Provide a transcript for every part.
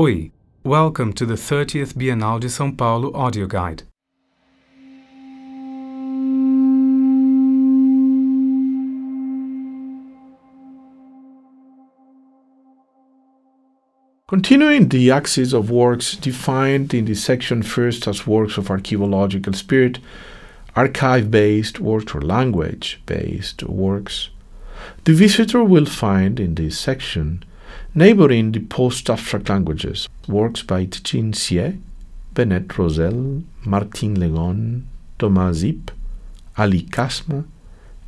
Oi, welcome to the 30th Bienal de São Paulo audio guide. Continuing the axis of works defined in the section first as works of archaeological spirit, archive based works or language based works, the visitor will find in this section neighboring the post abstract languages works by Tehching Hsieh, Benet Rossell, Martin Legon, Thomas Zip, Ali Kazma,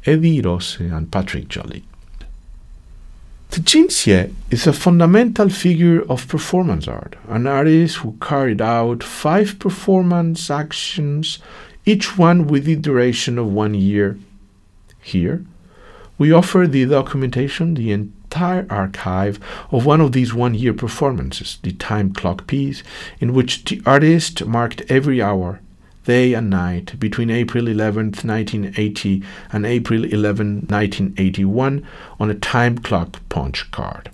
Edi Hirose, and Patrick Jolley. Tchin is a fundamental figure of performance art, an artist who carried out five performance actions, each one with the duration of one year. Here, we offer the documentation, the entire archive of one of these one year performances, the time clock piece, in which the artist marked every hour day and night between April 11, 1980 and April 11, 1981 on a time clock punch card.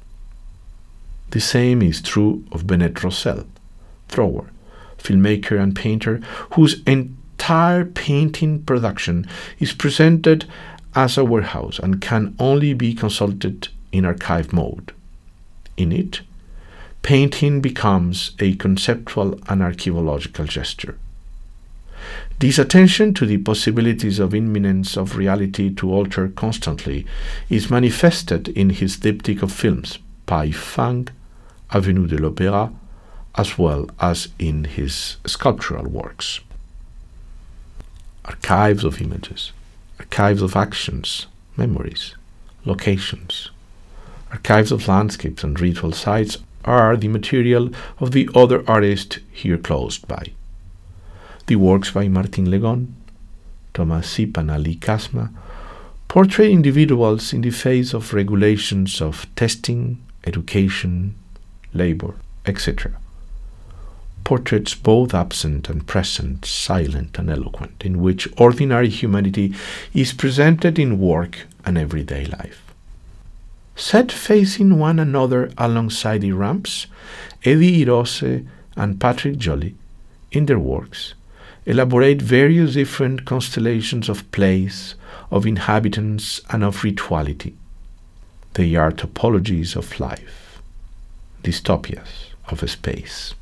The same is true of Benet Rossell, thrower, filmmaker and painter whose entire painting production is presented as a warehouse and can only be consulted in archive mode. In it, painting becomes a conceptual and archaeological gesture. This attention to the possibilities of imminence of reality to alter constantly is manifested in his diptych of films, Pai Fang, Avenue de l'Opéra, as well as in his sculptural works. Archives of images, archives of actions, memories, locations, archives of landscapes and ritual sites are the material of the other artist here closed by the works by Martin Legon, Thomas and Ali Kazma portray individuals in the face of regulations of testing, education, labor, etc. Portraits both absent and present, silent and eloquent, in which ordinary humanity is presented in work and everyday life. Set facing one another alongside the ramps, Edi Hirose and Patrick Jolley, in their works, elaborate various different constellations of place, of inhabitants, and of rituality. They are topologies of life, dystopias of space.